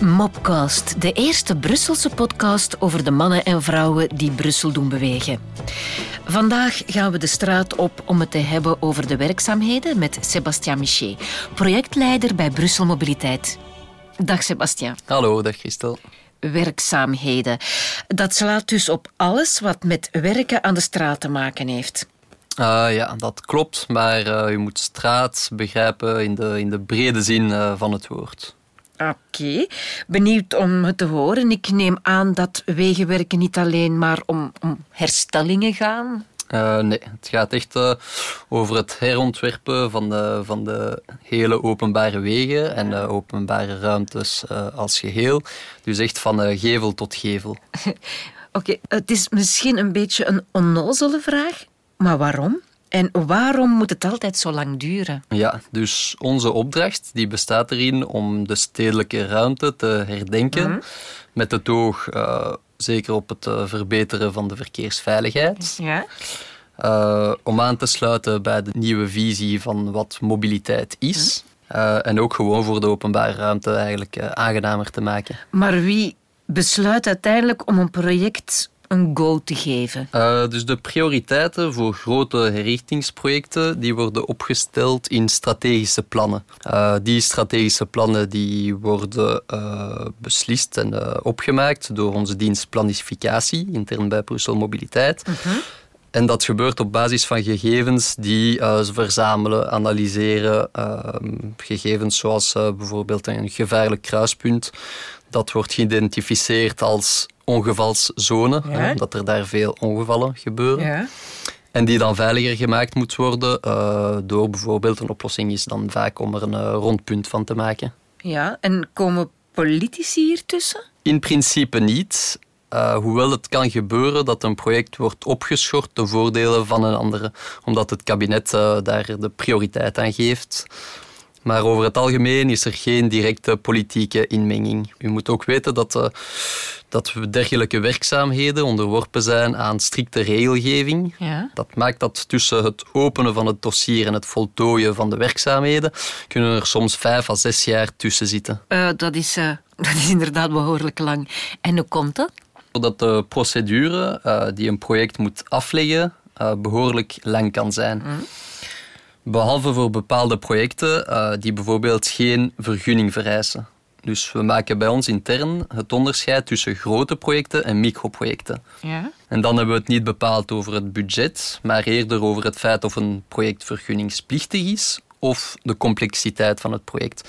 Mopcast, de eerste Brusselse podcast over de mannen en vrouwen die Brussel doen bewegen. Vandaag gaan we de straat op om het te hebben over de werkzaamheden met Sébastien Michet, projectleider bij Brussel Mobiliteit. Dag Sébastien. Hallo, dag Christel. Werkzaamheden. Dat slaat dus op alles wat met werken aan de straat te maken heeft. Uh, ja, dat klopt, maar uh, je moet straat begrijpen in de, in de brede zin uh, van het woord. Oké, benieuwd om het te horen. Ik neem aan dat wegenwerken niet alleen maar om, om herstellingen gaan. Uh, nee, het gaat echt uh, over het herontwerpen van de, van de hele openbare wegen en uh, openbare ruimtes als geheel. Dus echt van gevel tot gevel. Oké, okay, het is misschien een beetje een onnozele vraag, maar waarom? En waarom moet het altijd zo lang duren? Ja, dus onze opdracht die bestaat erin om de stedelijke ruimte te herdenken. Mm -hmm. Met het oog uh, zeker op het uh, verbeteren van de verkeersveiligheid. Ja. Uh, om aan te sluiten bij de nieuwe visie van wat mobiliteit is. Mm. en ook gewoon voor de openbare ruimte eigenlijk aangenamer te maken. Maar wie besluit uiteindelijk om een project een go te geven? Uh, dus de prioriteiten voor grote herrichtingsprojecten die worden opgesteld in strategische plannen. Uh, die strategische plannen die worden uh, beslist en opgemaakt door onze dienst planificatie, intern bij Brussel Mobiliteit. -huh. En dat gebeurt op basis van gegevens die uh, ze verzamelen, analyseren. Uh, gegevens zoals uh, bijvoorbeeld een gevaarlijk kruispunt. Dat wordt geïdentificeerd als ongevalszone, ja. omdat er daar veel ongevallen gebeuren. Ja. En die dan veiliger gemaakt moet worden door bijvoorbeeld een oplossing is dan vaak om er een rondpunt van te maken. Ja, en komen politici hier tussen? In principe niet. Uh, hoewel het kan gebeuren dat een project wordt opgeschort ten voordele van een andere, omdat het kabinet daar de prioriteit aan geeft. Maar over het algemeen is er geen directe politieke inmenging. U moet ook weten dat, uh, dat dergelijke werkzaamheden onderworpen zijn aan strikte regelgeving. Ja. Dat maakt dat tussen het openen van het dossier en het voltooien van de werkzaamheden kunnen er soms vijf à zes jaar tussen zitten. dat, is, dat is inderdaad behoorlijk lang. En hoe komt dat? dat de procedure die een project moet afleggen behoorlijk lang kan zijn. Mm. Behalve voor bepaalde projecten uh, die bijvoorbeeld geen vergunning vereisen. Dus we maken bij ons intern het onderscheid tussen grote projecten en microprojecten. Ja. En dan hebben we het niet bepaald over het budget, maar eerder over het feit of een project vergunningsplichtig is of de complexiteit van het project.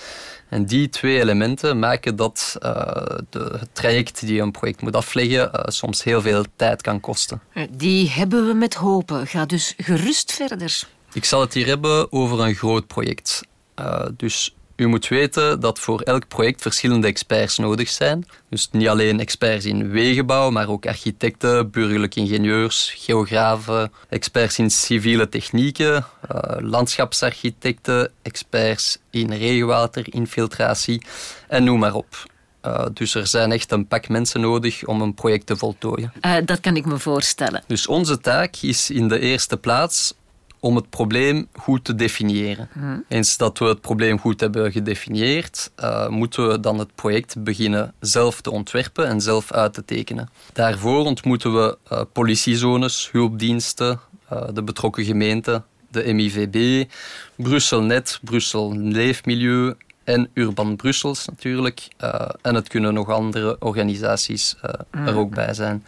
En die twee elementen maken dat uh, de, het traject die een project moet afleggen uh, soms heel veel tijd kan kosten. Die hebben we met hopen. Ga dus gerust verder. Ik zal het hier hebben over een groot project. Uh, dus u moet weten dat voor elk project verschillende experts nodig zijn. Dus niet alleen experts in wegenbouw, maar ook architecten, burgerlijke ingenieurs, geografen, experts in civiele technieken, uh, landschapsarchitecten, experts in regenwaterinfiltratie en noem maar op. Uh, dus er zijn echt een pak mensen nodig om een project te voltooien. Uh, dat kan ik me voorstellen. Dus onze taak is in de eerste plaats om het probleem goed te definiëren. Hmm. Eens dat we het probleem goed hebben gedefinieerd, uh, moeten we dan het project beginnen zelf te ontwerpen en zelf uit te tekenen. Daarvoor ontmoeten we uh, politiezones, hulpdiensten, uh, de betrokken gemeenten, de MIVB, Brussel Net, Brussel Leefmilieu en Urban Brussels natuurlijk. en het kunnen nog andere organisaties Hmm. er ook bij zijn.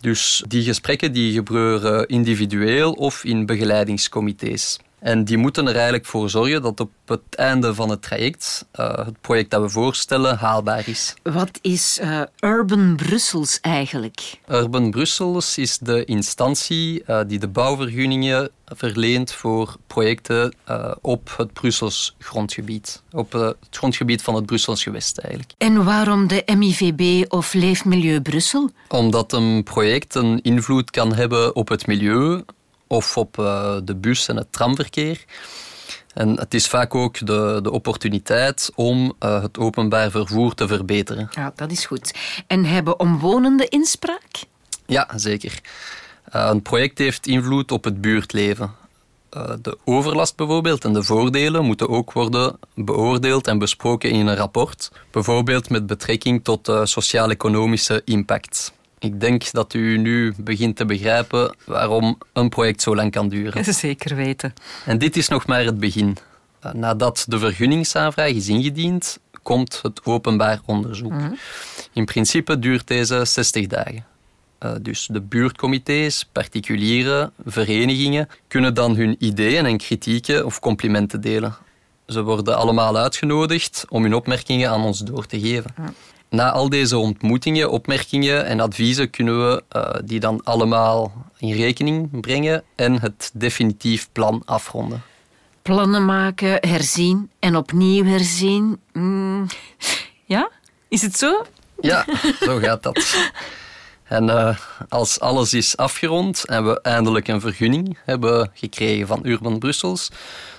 Dus die gesprekken die gebeuren individueel of in begeleidingscomité's. En die moeten er eigenlijk voor zorgen dat op het einde van het traject uh, het project dat we voorstellen haalbaar is. Wat is uh, Urban Brussels eigenlijk? Urban Brussels is de instantie uh, die de bouwvergunningen verleent voor projecten op het Brussels grondgebied. Op het grondgebied van het Brussels gewest eigenlijk. En waarom de MIVB of Leefmilieu Brussel? Omdat een project een invloed kan hebben op het milieu of op uh, de bus- en het tramverkeer. En het is vaak ook de, de opportuniteit om uh, het openbaar vervoer te verbeteren. Ja, dat is goed. En hebben omwonenden inspraak? Ja, zeker. Uh, een project heeft invloed op het buurtleven. uh, de overlast bijvoorbeeld en de voordelen moeten ook worden beoordeeld en besproken in een rapport. Bijvoorbeeld met betrekking tot sociaal-economische impact. Ik denk dat u nu begint te begrijpen waarom een project zo lang kan duren. Zeker weten. En dit is nog maar het begin. Nadat de vergunningsaanvraag is ingediend, komt het openbaar onderzoek. Mhm. In principe duurt deze 60 dagen. Uh, dus de buurtcomité's, particuliere verenigingen kunnen dan hun ideeën en kritieken of complimenten delen. Ze worden allemaal uitgenodigd om hun opmerkingen aan ons door te geven. Na al deze ontmoetingen, opmerkingen en adviezen kunnen we uh, die dan allemaal in rekening brengen en het definitief plan afronden plannen maken, herzien en opnieuw herzien. Mm, ja? Is het zo? Ja, zo gaat dat. En uh, als alles is afgerond en we eindelijk een vergunning hebben gekregen van Urban Brussels,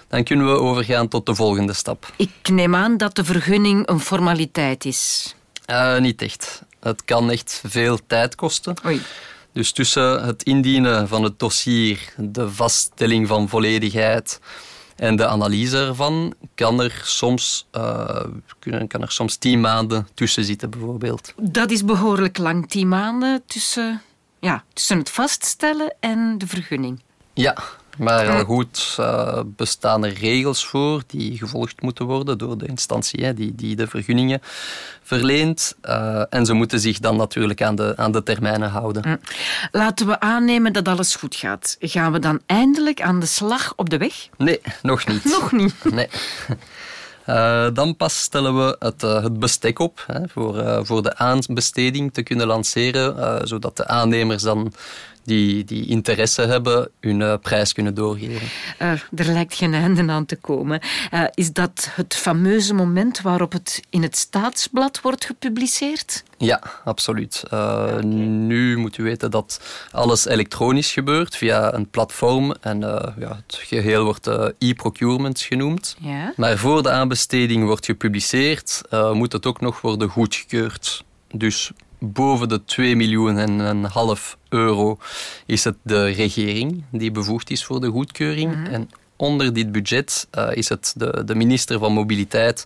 dan kunnen we overgaan tot de volgende stap. Ik neem aan dat de vergunning een formaliteit is. Uh, niet echt. Het kan echt veel tijd kosten. Oei. Dus tussen het indienen van het dossier, de vaststelling van volledigheid, en de analyse ervan kan er soms, uh, kan er soms tien maanden tussen zitten, bijvoorbeeld. Dat is behoorlijk lang, tien maanden tussen, ja, tussen het vaststellen en de vergunning. Ja, maar goed uh, bestaan er regels voor die gevolgd moeten worden door de instantie hè, die, die de vergunningen verleent. Uh, en ze moeten zich dan natuurlijk aan de, aan de termijnen houden. Laten we aannemen dat alles goed gaat. Gaan we dan eindelijk aan de slag op de weg? Nee, nog niet. nog niet? Nee. Uh, dan pas stellen we het, uh, het bestek op hè, voor, uh, voor de aanbesteding te kunnen lanceren, zodat de aannemers dan die, die interesse hebben, hun uh, prijs kunnen doorgeven. Uh, er lijkt geen einde aan te komen. Uh, is dat het fameuze moment waarop het in het staatsblad wordt gepubliceerd? Ja, absoluut. Okay. Nu moet u weten dat alles elektronisch gebeurt via een platform en ja, het geheel wordt e-procurement genoemd. Ja. Maar voor de aanbesteding wordt gepubliceerd, moet het ook nog worden goedgekeurd. Dus boven de 2 miljoen en een half euro is het de regering die bevoegd is voor de goedkeuring. Mhm. En onder dit budget uh, is het de, de minister van Mobiliteit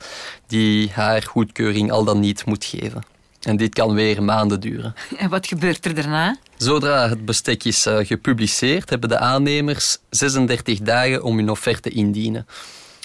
die haar goedkeuring al dan niet moet geven. En dit kan weer maanden duren. En wat gebeurt er daarna? Zodra het bestek is uh, gepubliceerd, hebben de aannemers 36 dagen om hun offerte indienen.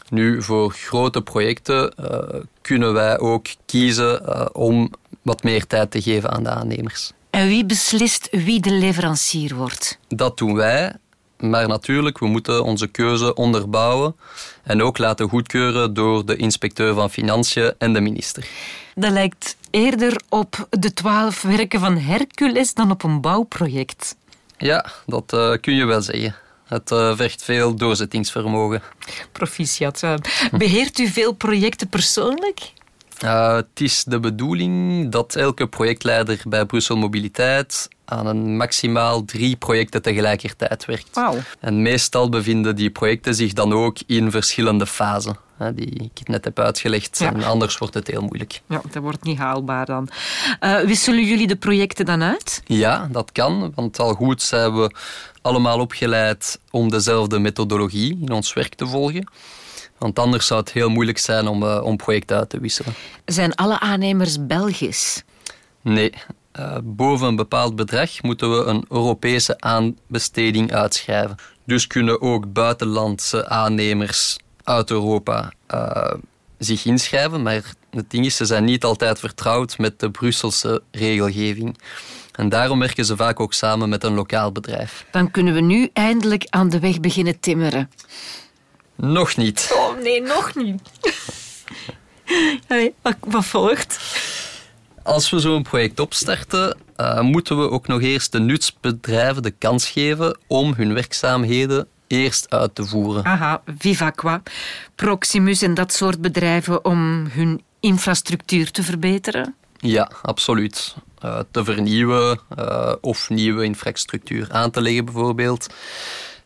Nu, voor grote projecten uh, kunnen wij ook kiezen uh, om wat meer tijd te geven aan de aannemers. En wie beslist wie de leverancier wordt? Dat doen wij, maar natuurlijk, we moeten onze keuze onderbouwen en ook laten goedkeuren door de inspecteur van Financiën en de minister. Dat lijkt eerder op de twaalf werken van Hercules dan op een bouwproject. Ja, dat uh, kun je wel zeggen. Het uh, vergt veel doorzettingsvermogen. Proficiat. Beheert u veel projecten persoonlijk? Uh, het is de bedoeling dat elke projectleider bij Brussel Mobiliteit aan een maximaal drie projecten tegelijkertijd werkt. Wow. En meestal bevinden die projecten zich dan ook in verschillende fasen, die ik net heb uitgelegd. En anders wordt het heel moeilijk. Ja, dat wordt niet haalbaar dan. Uh, wisselen jullie de projecten dan uit? Ja, dat kan, want al goed zijn we allemaal opgeleid om dezelfde methodologie in ons werk te volgen. Want anders zou het heel moeilijk zijn om, uh, om projecten uit te wisselen. Zijn alle aannemers Belgisch? Nee. Uh, boven een bepaald bedrag moeten we een Europese aanbesteding uitschrijven. Dus kunnen ook buitenlandse aannemers uit Europa uh, zich inschrijven. Maar het ding is, ze zijn niet altijd vertrouwd met de Brusselse regelgeving. En daarom werken ze vaak ook samen met een lokaal bedrijf. Dan kunnen we nu eindelijk aan de weg beginnen timmeren. Nog niet. Oh nee, nog niet. wat, volgt? Als we zo'n project opstarten, uh, moeten we ook nog eerst de nutsbedrijven de kans geven om hun werkzaamheden eerst uit te voeren. Aha, Vivaqua, Proximus en dat soort bedrijven om hun infrastructuur te verbeteren? Ja, absoluut. Uh, te vernieuwen uh, of nieuwe infrastructuur aan te leggen bijvoorbeeld.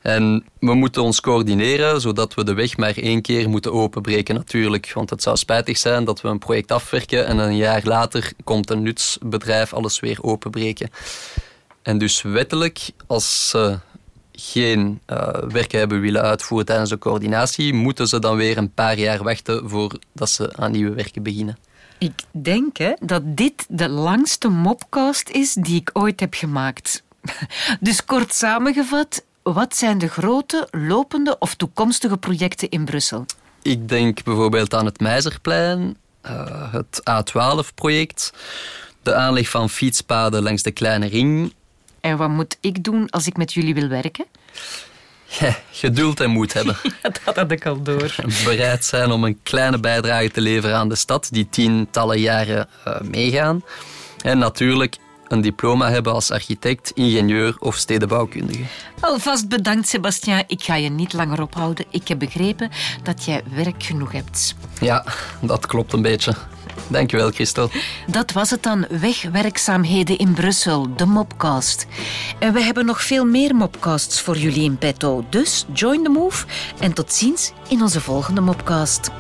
En we moeten ons coördineren, zodat we de weg maar één keer moeten openbreken natuurlijk. Want het zou spijtig zijn dat we een project afwerken en een jaar later komt een nutsbedrijf alles weer openbreken. En dus wettelijk, als ze geen uh, werken hebben willen uitvoeren tijdens de coördinatie, moeten ze dan weer een paar jaar wachten voordat ze aan nieuwe werken beginnen. Ik denk hè, dat dit de langste mopcast is die ik ooit heb gemaakt. Dus kort samengevat, wat zijn de grote, lopende of toekomstige projecten in Brussel? Ik denk bijvoorbeeld aan het Meizerplein, uh, het A12-project, de aanleg van fietspaden langs de Kleine Ring. En wat moet ik doen als ik met jullie wil werken? Ja, geduld en moed hebben. dat had ik al door. Bereid zijn om een kleine bijdrage te leveren aan de stad die tientallen jaren uh, meegaan. En natuurlijk een diploma hebben als architect, ingenieur of stedenbouwkundige. Alvast bedankt, Sebastien. Ik ga je niet langer ophouden. Ik heb begrepen dat jij werk genoeg hebt. Ja, dat klopt een beetje. Dankjewel, Christel. Dat was het dan. Wegwerkzaamheden in Brussel, de Mopcast. En we hebben nog veel meer Mopcasts voor jullie in petto. Dus join the move en tot ziens in onze volgende Mopcast.